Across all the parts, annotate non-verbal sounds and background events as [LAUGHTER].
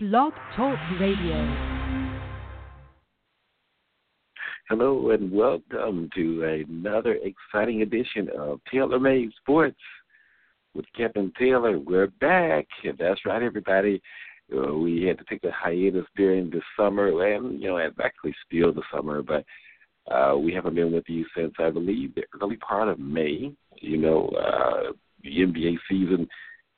Blog Talk Radio. Hello and welcome to another exciting edition of Taylor Made Sports with Kevin Taylor. We're back. That's right, everybody. Uh, we had to take a hiatus during the summer, and you know, it's actually still the summer, but uh, we haven't been with you since I believe the early part of May. You know, uh, the NBA season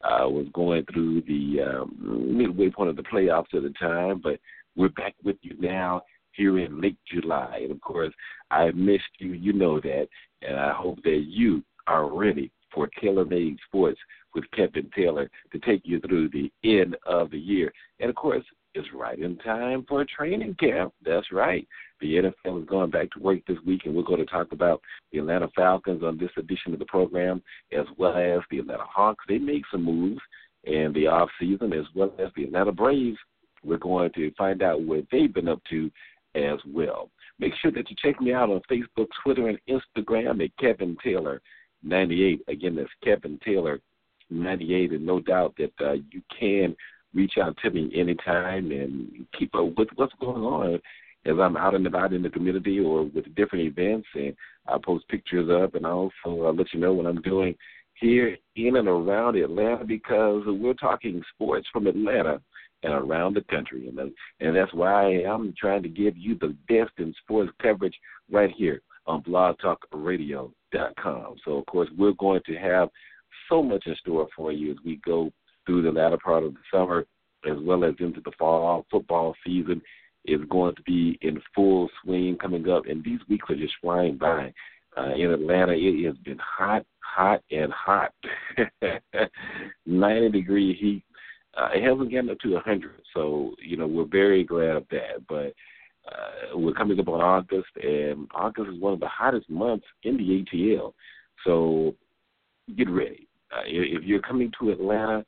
uh, was going through the um, midway point of the playoffs at the time, but we're back with you now here in late July. And of course, I missed you. You know that. And I hope that you are ready for Taylor Made Sports with Kevin Taylor to take you through the end of the year. And of course, it's right in time for training camp. That's right. The NFL is going back to work this week, and we're going to talk about the Atlanta Falcons on this edition of the program, as well as the Atlanta Hawks. They made some moves in the off season, as well as the Atlanta Braves. We're going to find out what they've been up to as well. Make sure that you check me out on Facebook, Twitter, and Instagram at Kevin Taylor 98. Again, that's Kevin Taylor 98, and no doubt that uh, you can reach out to me anytime and keep up with what's going on as I'm out and about in the community or with different events. And I post pictures up, and I also I'll let you know what I'm doing here in and around Atlanta because we're talking sports from Atlanta and around the country. And, uh, and that's why I'm trying to give you the best in sports coverage right here on blogtalkradio.com. So, of course, we're going to have so much in store for you as we go through the latter part of the summer as well as into the fall football season is going to be in full swing coming up, and these weeks are just flying by. Uh, in Atlanta, it has been hot, hot, and hot. [LAUGHS] 90 degree heat. Uh, it hasn't gotten up to 100, so you know we're very glad of that. But uh, we're coming up on August, and August is one of the hottest months in the ATL. So get ready. Uh, if you're coming to Atlanta,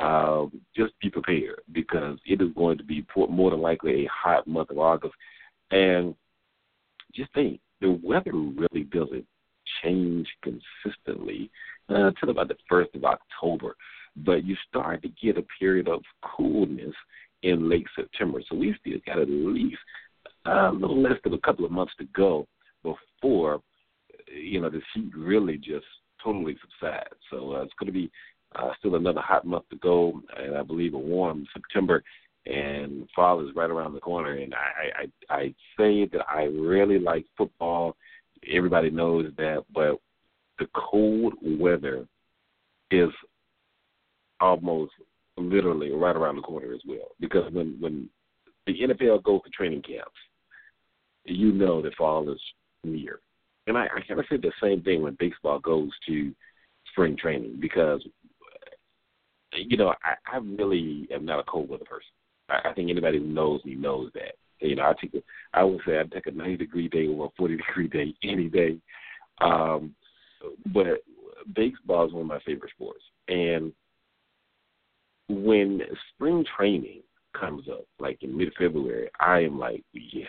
uh, just be prepared because it is going to be more than likely a hot month of August. And just think, the weather really doesn't change consistently uh, until about the first of October, but you start to get a period of coolness in late September. So we still got at least a little less than a couple of months to go before you know the heat really just totally subsides. So uh, it's going to be uh, still another hot month to go, and I believe a warm September. And fall is right around the corner. And I, I, I say that I really like football. Everybody knows that, but the cold weather is almost literally right around the corner as well. Because when when the NFL goes to training camps, you know that fall is near. And I, I kind of say the same thing when baseball goes to spring training because you know, I, I really am not a cold weather person. I, I think anybody who knows me knows that. You know, I take a, I would say I take a ninety degree day or a forty degree day any day. Um, but baseball is one of my favorite sports, and when spring training comes up, like in mid February, I am like, yes,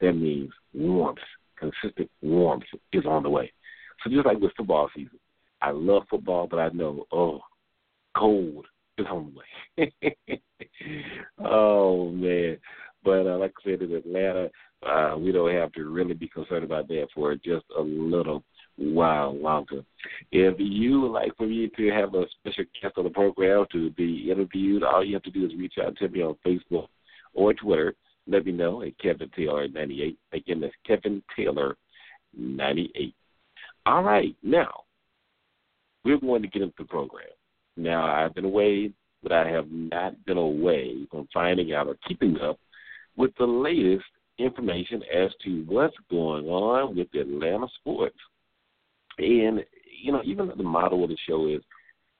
that means warmth, consistent warmth is on the way. So just like with football season, I love football, but I know, oh, cold the way. [LAUGHS] oh man. But uh, like I said, in Atlanta, uh, we don't have to really be concerned about that for just a little while longer. If you would like for me to have a special guest on the program to be interviewed, all you have to do is reach out to me on Facebook or Twitter. Let me know at Kevin Taylor ninety eight. Again, that's Kevin Taylor ninety eight. All right, now we're going to get into the program. Now, I've been away, but I have not been away from finding out or keeping up with the latest information as to what's going on with Atlanta sports. And, you know, even though the motto of the show is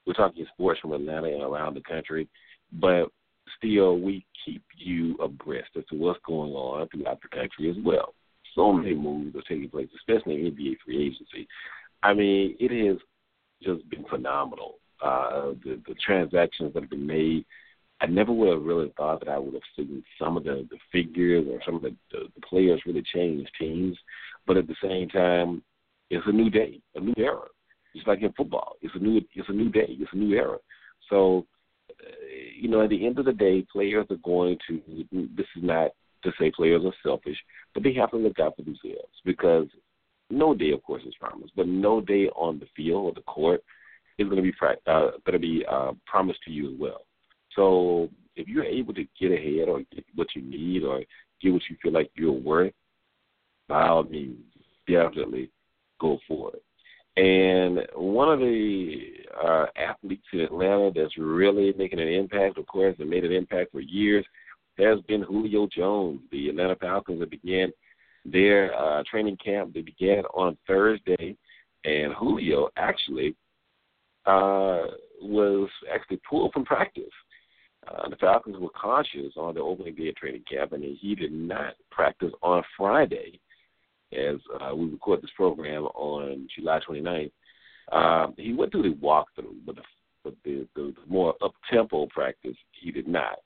we're talking sports from Atlanta and around the country, but still we keep you abreast as to what's going on throughout the country as well. So many moves are taking place, especially in NBA free agency. I mean, it has just been phenomenal uh, the, the transactions that have been made. I never would have really thought that I would have seen some of the, the figures or some of the, the, the players really change teams. But at the same time, it's a new day, a new era. Just like in football, it's a new it's a new day, it's a new era. So you know, at the end of the day, players are going to. This is not to say players are selfish, but they have to look out for themselves because no day, of course, is promised, but no day on the field or the court is going to be uh, going to be uh, promised to you as well. So if you're able to get ahead or get what you need or get what you feel like you're worth, by all means, definitely go for it. And one of the uh, athletes in Atlanta that's really making an impact, of course, and made an impact for years, has been Julio Jones. The Atlanta Falcons have began their uh, training camp. They began on Thursday, and Julio actually uh, was actually pulled from practice. Uh, the Falcons were cautious on the opening day of training camp, and he did not practice on Friday as uh, we record this program on July 29th. Um, he went through the walkthrough, but the, but the, the, the more up tempo practice, he did not.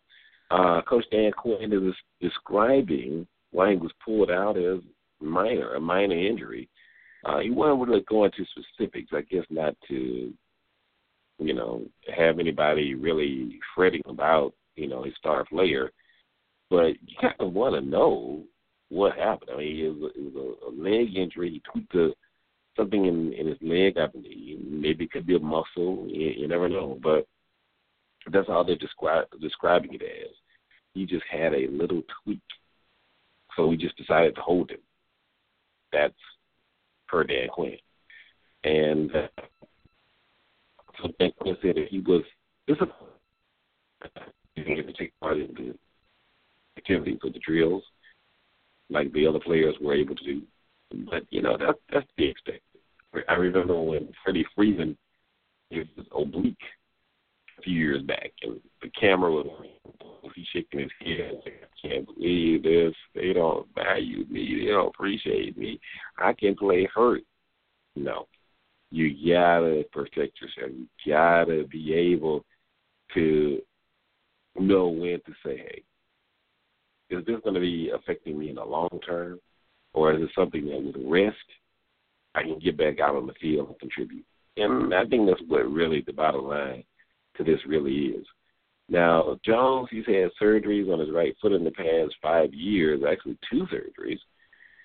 Uh, Coach Dan Quinn is describing why he was pulled out as minor, a minor injury. Uh, he wasn't really going into specifics, I guess, not to, you know, have anybody really fretting about, you know, his star player. But you kind of want to know what happened. I mean, it was, it was a, a leg injury. He tweaked a, something in, in his leg, I believe. Maybe it could be a muscle. You, you never know. But that's how they're describe, describing it as. He just had a little tweak. So we just decided to hold him. That's per Dan Quinn. And uh, so Dan Quinn said that he was disappointed. He didn't get to take part in the activities of the drills like the other players were able to do. But you know that that's to be expected. I remember when Freddie Freeman was oblique a few years back, and the camera was he shaking his head. Like, I can't believe this. They don't value me. They don't appreciate me. I can play hurt. No, you gotta protect yourself. You gotta be able to know when to say, "Hey, is this going to be affecting me in the long term, or is it something that with risk I can get back out on the field and contribute? And I think that's what really the bottom line to this really is. Now, Jones, he's had surgeries on his right foot in the past five years, actually two surgeries,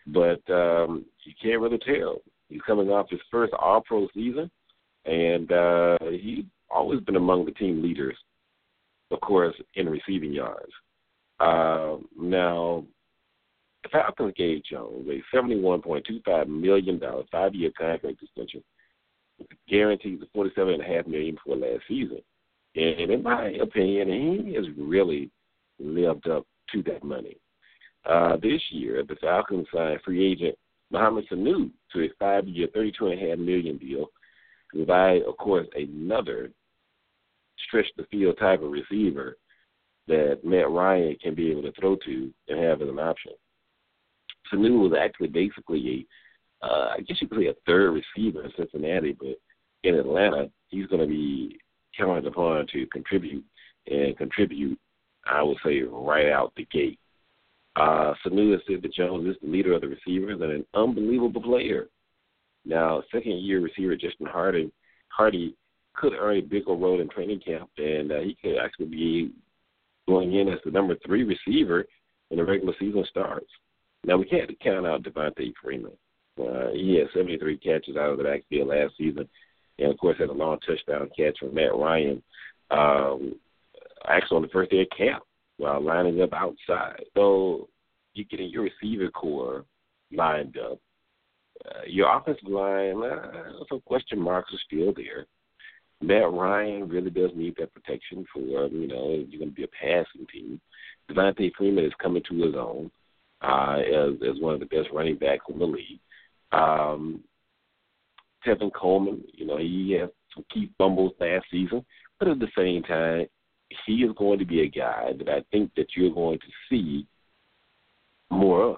but um, you can't really tell. He's coming off his first All Pro season, and uh, he's always been among the team leaders, of course, in receiving yards. Uh, now, the Falcons gave Jones a $71.25 million five-year contract extension, guarantees of 47.5 million for last season. And in my opinion, he has really lived up to that money. Uh, this year, the Falcons signed free agent Mohamed Sanu to a five-year, $32.5 million deal provide, of course, another stretch the field type of receiver that Matt Ryan can be able to throw to and have as an option. Sanu was actually basically a, uh, I guess you could say a third receiver in Cincinnati, but in Atlanta, he's going to be counted upon to contribute and contribute, I would say, right out the gate. Uh, Sanu said that Jones is the leader of the receivers and an unbelievable player. Now, second year receiver Justin Hardy, Hardy could earn a bigger role in training camp, and uh, he could actually be going in as the number three receiver when the regular season starts. Now we can't count out Devonta Freeman. Uh, he had 73 catches out of the backfield last season, and of course had a long touchdown catch from Matt Ryan, um, actually on the first day of camp while lining up outside. So you're getting your receiver core lined up. Uh, your offensive line, uh, some question marks are still there. Matt Ryan really does need that protection for, you know, you're going to be a passing team. Devonta Freeman is coming to his own uh, as, as one of the best running backs in the league. Um, Tevin Coleman, you know, he had some key fumbles last season, but at the same time, he is going to be a guy that I think that you're going to see more of.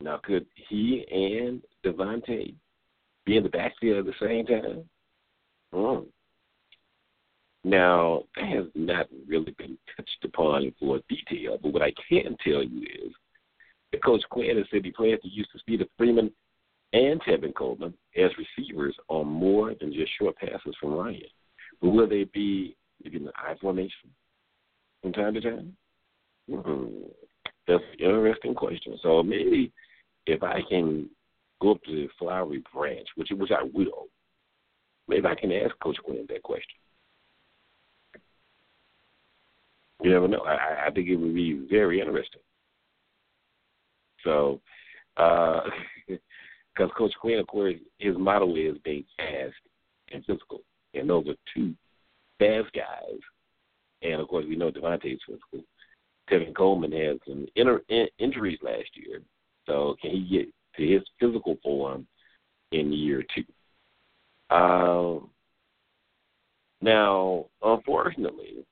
Now, could he and Devonta be in the backfield at the same time? Mm. Now, that has not really been touched upon for detail, but what I can tell you is that Coach Quinn has said he plans to use the speed of Freeman and Tevin Coleman as receivers on more than just short passes from Ryan. But will they be You get an I formation from time to time? Hmm. That's an interesting question. So maybe if I can go up to the flowery branch, which which I will, maybe I can ask Coach Quinn that question. You never know. I, I think it would be very interesting. So, because uh, [LAUGHS] Coach Quinn, of course, his motto is being fast and physical, and those are two fast guys. And of course, we know Devonta's physical. Tevin Coleman had some in- injuries last year, so can he get to his physical form in year two? Um, now, unfortunately,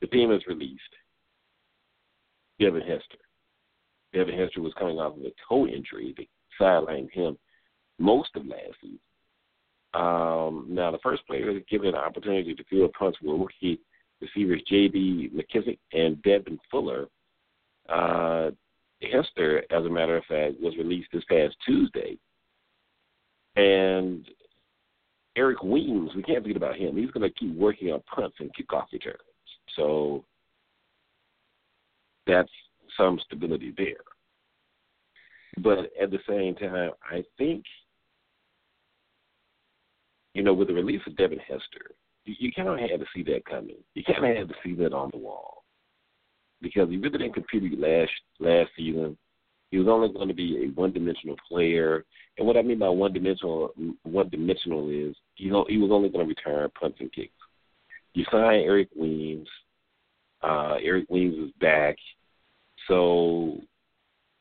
the team has released Devin Hester. Devin Hester was coming off of a toe injury that sidelined him most of last season. Um, now, the first player is given an opportunity to field punts were rookie receivers J.D. McKissic and Devin Fuller. Uh, Hester, as a matter of fact, was released this past Tuesday. And Eric Weems, we can't forget about him. He's going to keep working on punts and kickoff returns. So that's some stability there. But at the same time, I think, you know, with the release of Devin Hester, you, you kind of had to see that coming. You kind of had to see that on the wall because he really didn't contribute last last season. He was only going to be a one-dimensional player, and what I mean by one-dimensional one-dimensional is you know he was only going to return punts and kicks. You signed Eric Weems. Uh, Eric Weems is back, so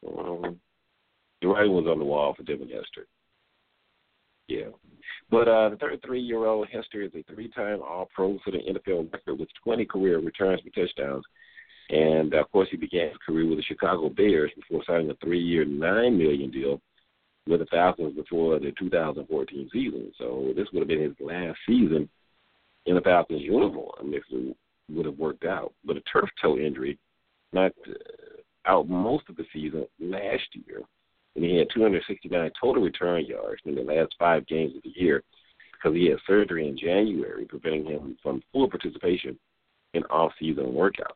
um, the writing was on the wall for Devin Hester. Yeah. But uh, the 33 year old Hester is a three time All Pro for the NFL record with 20 career returns for touchdowns. And of course, he began his career with the Chicago Bears before signing a three year, 9 million deal with the Falcons before the 2014 season. So this would have been his last season in a Falcons uniform if it would have worked out. But a turf toe injury knocked uh, out most of the season last year and he had 269 total return yards in the last five games of the year because he had surgery in January, preventing him from full participation in off-season workouts.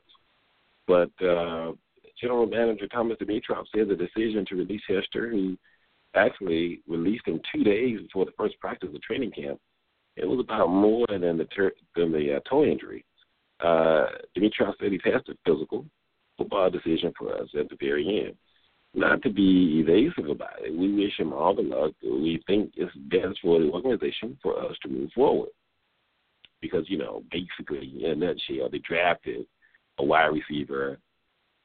But uh, General Manager Thomas Dimitroff said the decision to release Hester, who actually released him two days before the first practice of training camp, it was about more than the ter- than the uh, toe injury. Uh, Dimitroff said he passed a physical football decision for us at the very end not to be evasive about it. We wish him all the luck. We think it's best for the organization for us to move forward. Because, you know, basically, in a nutshell, they drafted a wide receiver,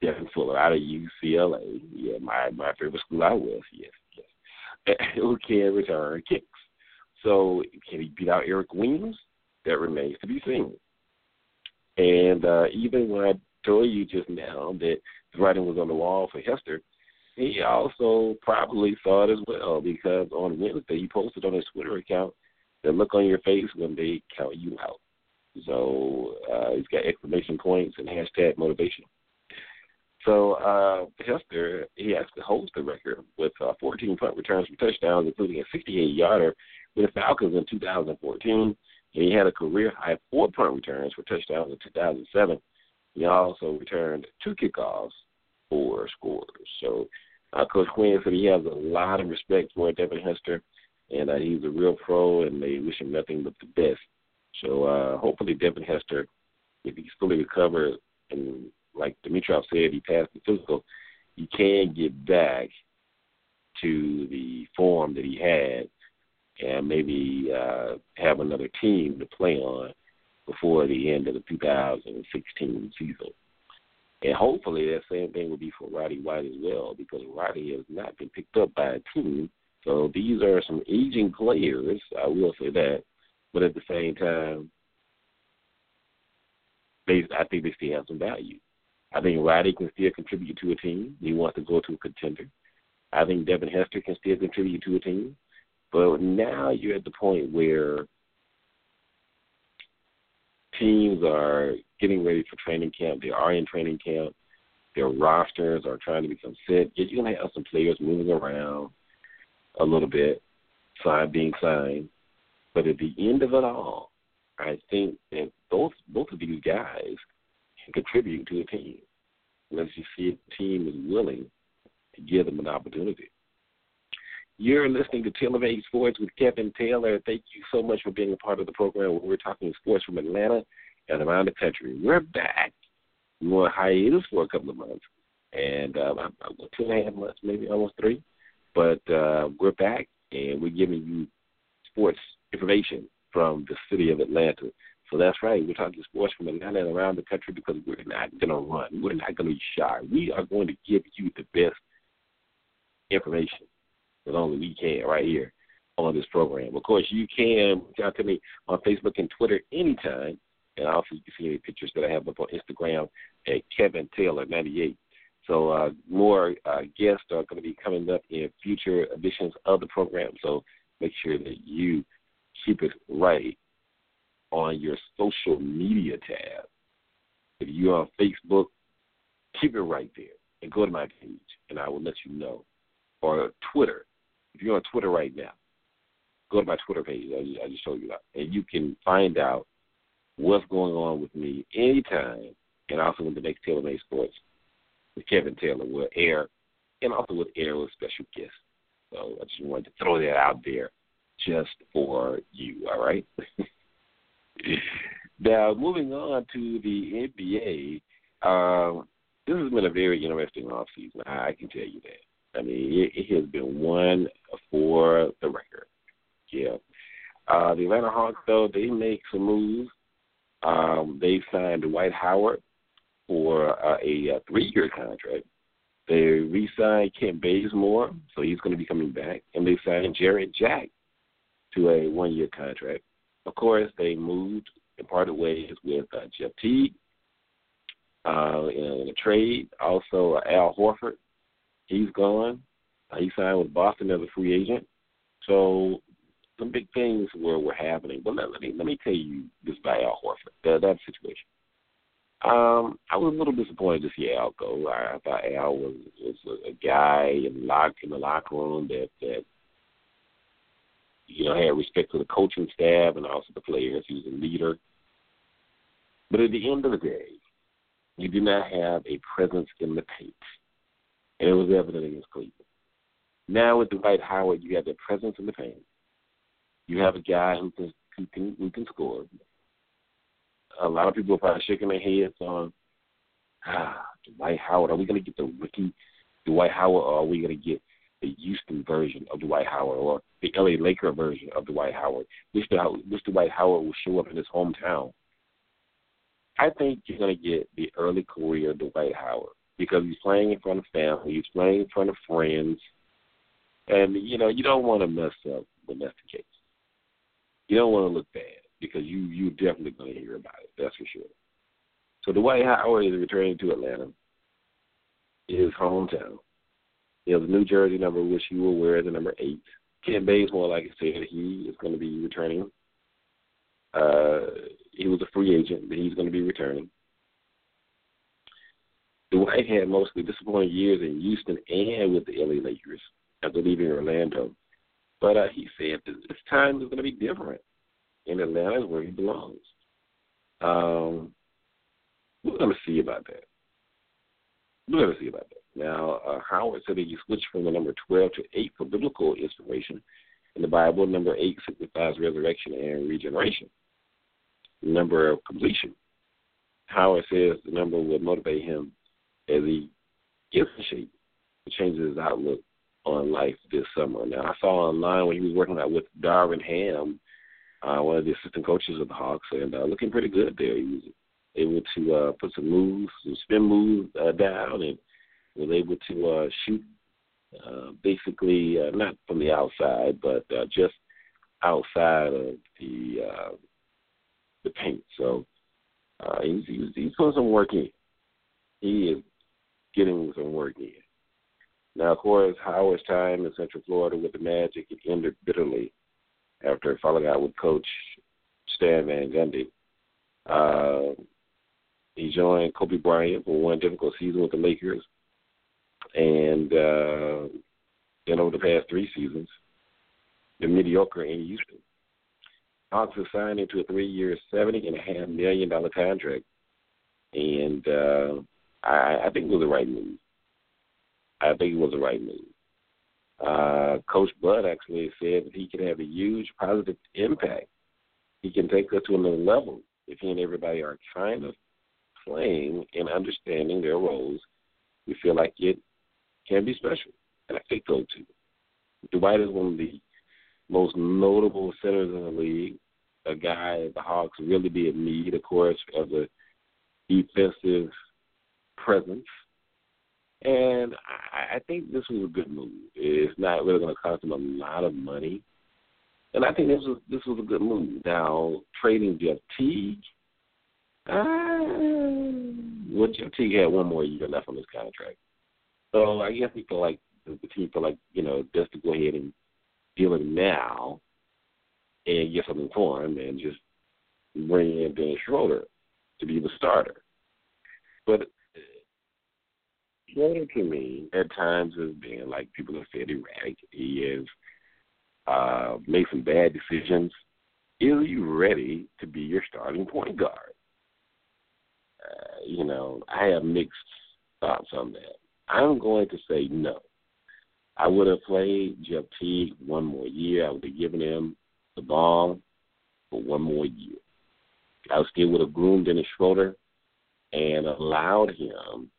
Devin Fuller, out of UCLA. Yeah, my, my favorite school I was, yes, yes. [LAUGHS] Who can return kicks. So, can he beat out Eric Weems? That remains to be seen. And uh, even when I told you just now that the writing was on the wall for Hester – he also probably saw it as well because on Wednesday he posted on his Twitter account the look on your face when they count you out. So uh, he's got exclamation points and hashtag motivation. So uh, Hester, he actually holds the record with uh, 14 punt returns for touchdowns, including a 68-yarder with the Falcons in 2014. And he had a career high four punt returns for touchdowns in 2007. He also returned two kickoffs for scores. So uh, Coach Quinn said he has a lot of respect for Devin Hester, and uh, he's a real pro, and they wish him nothing but the best. So uh, hopefully Devin Hester, if he's fully recovered, and like Dimitroff said, he passed the physical, he can get back to the form that he had and maybe uh, have another team to play on before the end of the 2016 season. And hopefully that same thing will be for Roddy White as well, because Roddy has not been picked up by a team. So these are some aging players, I will say that. But at the same time, they I think they still have some value. I think Roddy can still contribute to a team. He wants to go to a contender. I think Devin Hester can still contribute to a team. But now you're at the point where teams are getting ready for training camp. They are in training camp. Their rosters are trying to become set. You're to have some players moving around a little bit, sign being signed. But at the end of it all, I think that both both of these guys can contribute to a team. Unless you see a team is willing to give them an opportunity. You're listening to Taylor Made Sports with Kevin Taylor. Thank you so much for being a part of the program we're talking sports from Atlanta and around the country. We're back. We were on hiatus for a couple of months, and um, two and a half months, maybe almost three. But uh, we're back, and we're giving you sports information from the city of Atlanta. So that's right. We're talking sports from Atlanta and around the country because we're not going to run. We're not going to be shy. We are going to give you the best information that only we can right here on this program. Of course, you can reach out to me on Facebook and Twitter anytime. And also, you can see any pictures that I have up on Instagram at Kevin Taylor 98. So uh, more uh, guests are going to be coming up in future editions of the program. So make sure that you keep it right on your social media tab. If you're on Facebook, keep it right there and go to my page, and I will let you know. Or Twitter. If you're on Twitter right now, go to my Twitter page. I just showed you that. And you can find out what's going on with me anytime, and also when the next Taylor Made Sports with Kevin Taylor will air, and also with air with special guests. So I just wanted to throw that out there just for you, all right? [LAUGHS] now, moving on to the NBA, um, this has been a very interesting offseason. I can tell you that. I mean, it, it has been one for the record. Yeah. Uh, the Atlanta Hawks, though, they make some moves. Um, they signed Dwight Howard for uh, a, a three-year contract. They re-signed Kent Bazemore, so he's going to be coming back, and they signed Jarrett Jack to a one-year contract. Of course, they moved and parted ways with uh, Jeff Teague uh, in a trade. Also, uh, Al Horford, he's gone. Uh, he signed with Boston as a free agent. So some big things were were happening. But let, let me let me tell you this about Al Horford, that that situation. Um, I was a little disappointed to see Al go. I, I thought Al was was a, a guy in lock in the locker room that that you know had respect for the coaching staff and also the players. He was a leader. But at the end of the day, he did not have a presence in the paint, and it was evident against Cleveland. Now with Dwight Howard, you have the presence in the paint. You have a guy who can who can who can score a lot of people are probably shaking their heads on ah, Dwight Howard. Are we going to get the rookie Dwight Howard, or are we going to get the Houston version of Dwight Howard, or the LA Laker version of Dwight Howard? Which, which Dwight Howard will show up in his hometown? I think you're going to get the early career Dwight Howard because he's playing in front of family, he's playing in front of friends, and you know you don't want to mess up when that's the case. You don't want to look bad because you you definitely going to hear about it. That's for sure. So Dwight Howard is returning to Atlanta, his hometown. He has a New Jersey number, which you will wear the number eight. Kent Bazemore, like I said, he is going to be returning. Uh, he was a free agent, but he's going to be returning. Dwight had mostly disappointing years in Houston and with the LA Lakers after leaving Orlando. But uh, he said this time is going to be different in Atlanta is where he belongs. Um, we're going to see about that. We're going to see about that. Now, uh, Howard said that you switched from the number 12 to 8 for biblical inspiration. In the Bible, number 8 signifies resurrection and regeneration. Number of completion. Howard says the number will motivate him as he gets in shape to change his outlook on life this summer. Now, I saw online when he was working out with Darvin Ham uh, one of the assistant coaches of the Hawks, and uh, looking pretty good there. He was able to uh, put some moves, some spin moves uh, down, and was able to uh, shoot uh, basically uh, not from the outside, but uh, just outside of the uh, the paint. So uh, he's, he's he's putting some work in. He is getting some work in. Now, of course, Howard's time in Central Florida with the Magic it ended bitterly after falling out with Coach Stan Van Gundy. Uh, he joined Kobe Bryant for one difficult season with the Lakers, and uh, then over the past three seasons, the mediocre in Houston. Hawks have signed into a three-year, seventy and a half million dollar contract, and uh, I, I think it was the right move. I think it was the right move. Uh, Coach Bud actually said that he can have a huge positive impact. He can take us to another level if he and everybody are kind of playing and understanding their roles. We feel like it can be special, and I think so too. Dwight is one of the most notable centers in the league. A guy the Hawks really be in need, of course, of a defensive presence. And I, I think this was a good move. It's not really going to cost them a lot of money, and I think this was this was a good move. Now trading Jeff Teague, uh, well Jeff Teague had one more year left on his contract, so I guess he feel like the team feel like you know just to go ahead and deal him now and get something for him and just bring in Ben Schroeder to be the starter. But Schroeder to me at times has been like people have said erratic. He has uh, made some bad decisions. Is he ready to be your starting point guard? Uh, you know, I have mixed thoughts on that. I'm going to say no. I would have played Jeff Teague one more year. I would have given him the ball for one more year. I still would have groomed Dennis Schroeder and allowed him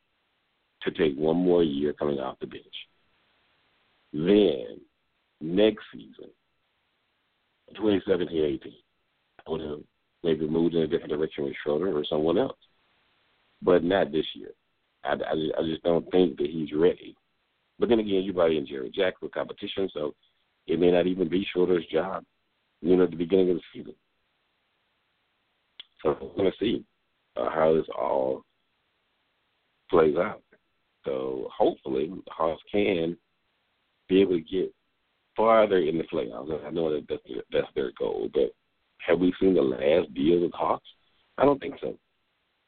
to take one more year coming off the bench. Then, next season, 2017 18, I would have maybe moved in a different direction with Schroeder or someone else. But not this year. I, I, I just don't think that he's ready but then again, you brought in Jarrett Jack for competition, so it may not even be Schroeder's job, you know, at the beginning of the season. So we're going to see uh, how this all plays out. So hopefully Hawks can be able to get farther in the playoffs. I know that that's their, that's their goal, but have we seen the last deal with Hawks? I don't think so.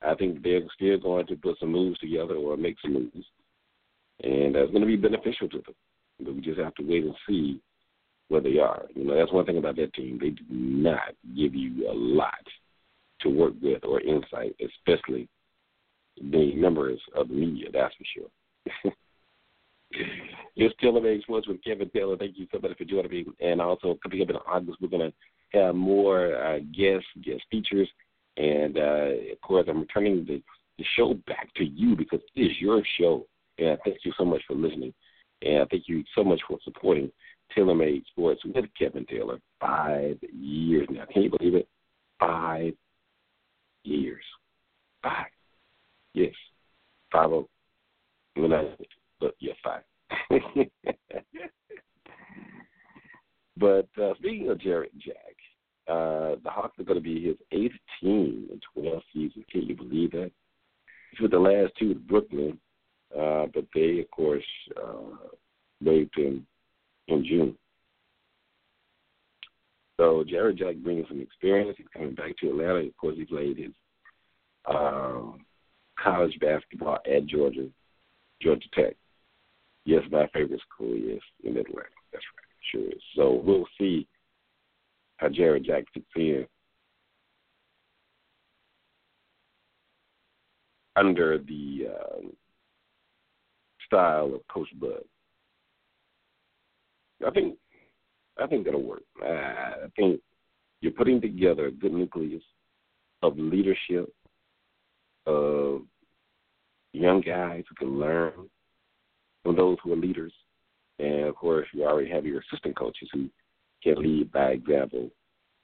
I think they're still going to put some moves together or make some moves and that's going to be beneficial to them. But we just have to wait and see where they are. You know, that's one thing about that team. They do not give you a lot to work with or insight, especially being members of the media, that's for sure. it's Taylor Made Sports with Kevin Taylor. Thank you so much for joining me. And also, coming up in August, we're going to have more uh, guests, guest features. And, uh, of course, I'm returning the, the show back to you because it is your show. And thank you so much for listening. And thank you so much for supporting TaylorMade Sports with Kevin Taylor. Five years now. Can you believe it? Five years. Five. Yes. Five oh. When I but yeah, five. [LAUGHS] but uh, speaking of Jarrett Jack, uh, the Hawks are going to be his eighth team in 12 seasons. Can you believe that? He's with the last two with Brooklyn, uh, but they, of course, uh, waived him in June. So Jarrett Jack brings some experience. He's coming back to Atlanta. Of course, he played his um, college basketball at Georgia, Georgia Tech. Yes, my favorite school is in Atlanta. That's right, sure is. So we'll see how Jarrett Jack fits in under the um, style of Coach Bud. I think I think that'll work. I think you're putting together a good nucleus of leadership, of young guys who can learn from those who are leaders. And of course, you already have your assistant coaches who can lead by example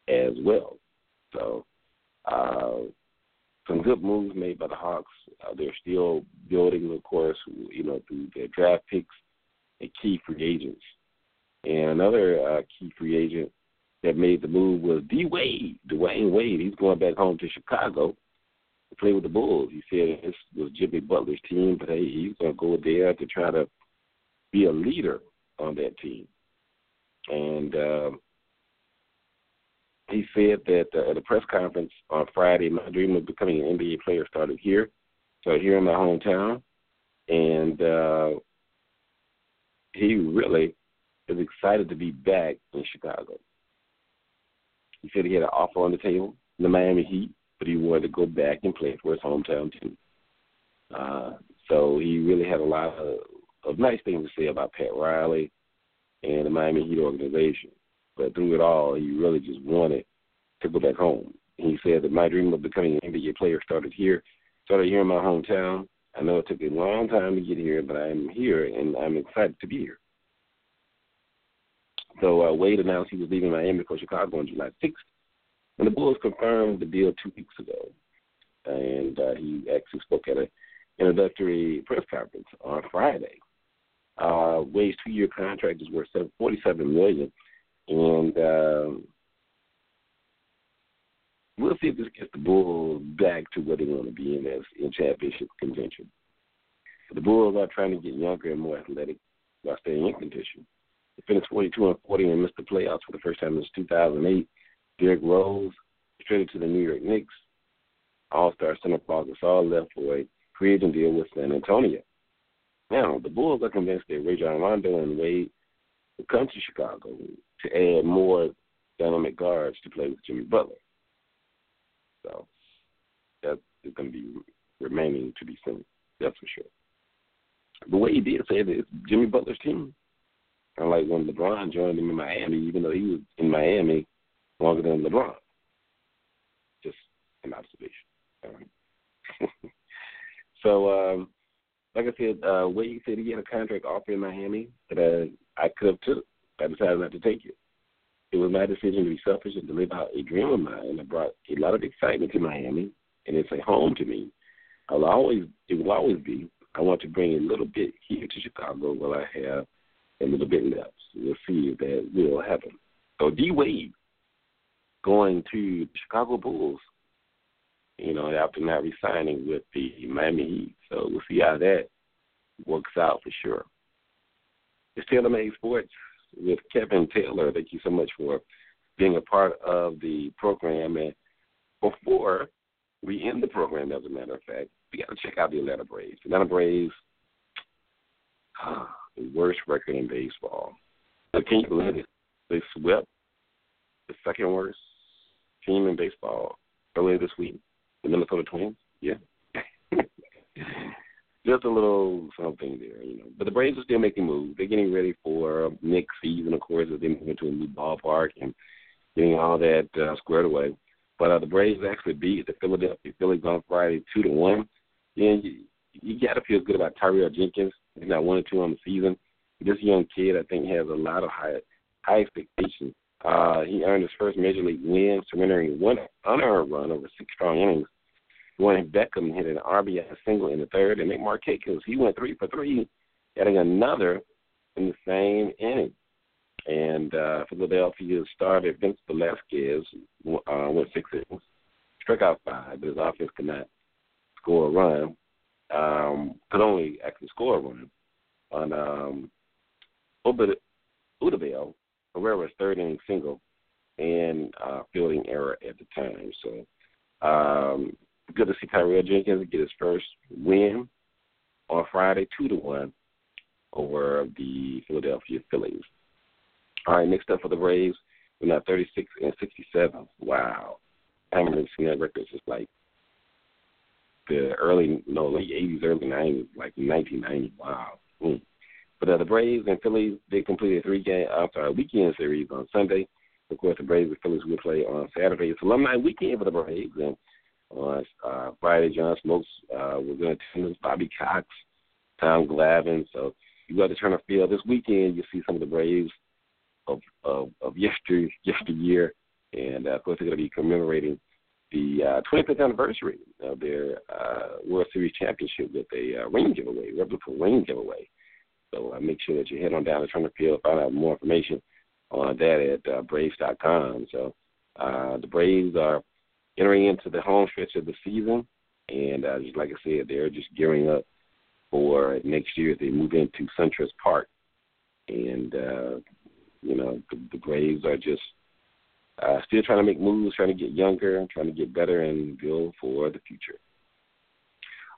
as well. So, uh, some good moves made by the Hawks. Uh, they're still building, of course, you know, through their draft picks and key free agents. And another uh, key free agent that made the move was D Wade, Dwyane Wade. He's going back home to Chicago to play with the Bulls. He said this was Jimmy Butler's team, but hey, he's going to go there to try to be a leader on that team. And um, he said that uh, at a press conference on Friday, my dream of becoming an NBA player started here, so here in my hometown, and uh, he really is excited to be back in Chicago. He said he had an offer on the table, the Miami Heat, but he wanted to go back and play for his hometown team. Uh, so he really had a lot of, of nice things to say about Pat Riley and the Miami Heat organization. But through it all, he really just wanted to go back home. He said that my dream of becoming an NBA player started here, started here in my hometown. I know it took a long time to get here, but I'm here and I'm excited to be here. So uh, Wade announced he was leaving Miami for Chicago on July 6th, and the Bulls confirmed the deal two weeks ago. And uh, he actually spoke at an introductory press conference on Friday. Uh, Wade's two-year contract is worth forty-seven million, and um, we'll see if this gets the Bulls back to where they want to be in as in championship contention. The Bulls are trying to get younger and more athletic while staying in contention. They finished 42 and 40 and missed the playoffs for the first time since 2008. Derrick Rose traded to the New York Knicks. All-star center Paul Gasol left for a free agent deal with San Antonio. Now, the Bulls are convinced that Rajon Rondo and Wade will come to Chicago to add more dynamic guards to play with Jimmy Butler. So that is going to be remaining to be seen. That's for sure. The way he did say that it's Jimmy Butler's team. Of like when LeBron joined him in Miami, even though he was in Miami longer than LeBron. Just an observation. Right. [LAUGHS] so, um, like I said, uh, Wade said he had a contract offer in Miami that uh, I could have took. I decided not to take it. It was my decision to be selfish and to live out a dream of mine that brought a lot of excitement to Miami, and it's a home to me. I'll always, it will always be. I want to bring a little bit here to Chicago while I have a little bit left. We'll see if that will happen. So D Wade going to the Chicago Bulls, you know, after not resigning with the Miami Heat. So we'll see how that works out for sure. It's Taylor Made Sports with Kevin Taylor. Thank you so much for being a part of the program. And before we end the program, as a matter of fact, we got to check out the Atlanta Braves. Atlanta Braves, uh, the worst record in baseball. Now, can you believe it? They swept the second worst team in baseball earlier this week, the Minnesota Twins. Yeah. [LAUGHS] Just a little something there, you know. But the Braves are still making moves. They're getting ready for next season, of course, as they move into a new ballpark and getting all that uh, squared away. But uh, the Braves actually beat the Philadelphia Phillies on Friday two to one. And you, you got to feel good about Tyrell Jenkins. He's not one or two on the season. This young kid, I think, has a lot of high high expectations. Uh, he earned his first major league win, surrendering one unearned run over six strong innings Dwayne Beckham hit an RBI single in the third, and Nick Markakis, he went three for three, adding another in the same inning. And uh, Philadelphia starter Vince Velasquez uh, went six innings, struck out five, but his offense could not score a run. Um, could only actually score a run on um, Odubel, Herrera's third inning single, and uh, fielding error at the time. So um, good to see Tyrell Jenkins get his first win on Friday, two to one over the Philadelphia Phillies. All right, next up for the Braves, we're now 36 and 67. Wow, I haven't really seen that record since like the early, no, late 80s, early 90s, like 1990. Wow. Mm. Uh, the Braves and Phillies, they completed a three game, I'm sorry, weekend series on Sunday. Of course, the Braves and Phillies will play on Saturday. It's alumni weekend for the Braves, and on uh, Friday, John Smoltz uh, was in attendance. Bobby Cox, Tom Glavine. So you got to turn the field this weekend. You see some of the Braves of of, of yester yesteryear, and uh, of course they're going to be commemorating the uh, 25th anniversary of their uh, World Series championship with a uh, ring giveaway, replica ring giveaway. So uh, make sure that you head on down to Turner Field, find out more information on that at uh, Braves.com. So uh, the Braves are entering into the home stretch of the season, and uh, just like I said, they're just gearing up for next year as they move into SunTrust Park, and uh, you know the, the Braves are just uh, still trying to make moves, trying to get younger, trying to get better, and build for the future.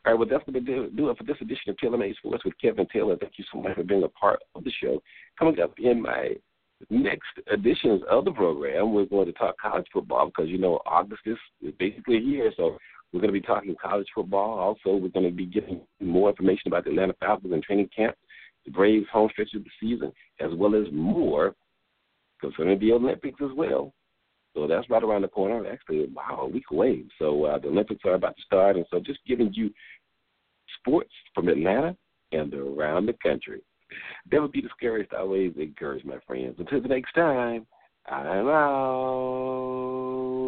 All right, well, that's going to do it for this edition of Made Sports with Kevin Taylor. Thank you so much for being a part of the show. Coming up in my next editions of the program, we're going to talk college football because you know August is, is basically here, so we're going to be talking college football. Also, we're going to be getting more information about the Atlanta Falcons and training camp, the Braves home stretch of the season, as well as more concerning the Olympics as well. So that's right around the corner. Actually, wow, a week away. So uh, the Olympics are about to start, and so just giving you sports from Atlanta and around the country. That would be the scariest always encourage my friends. Until the next time, I'm out.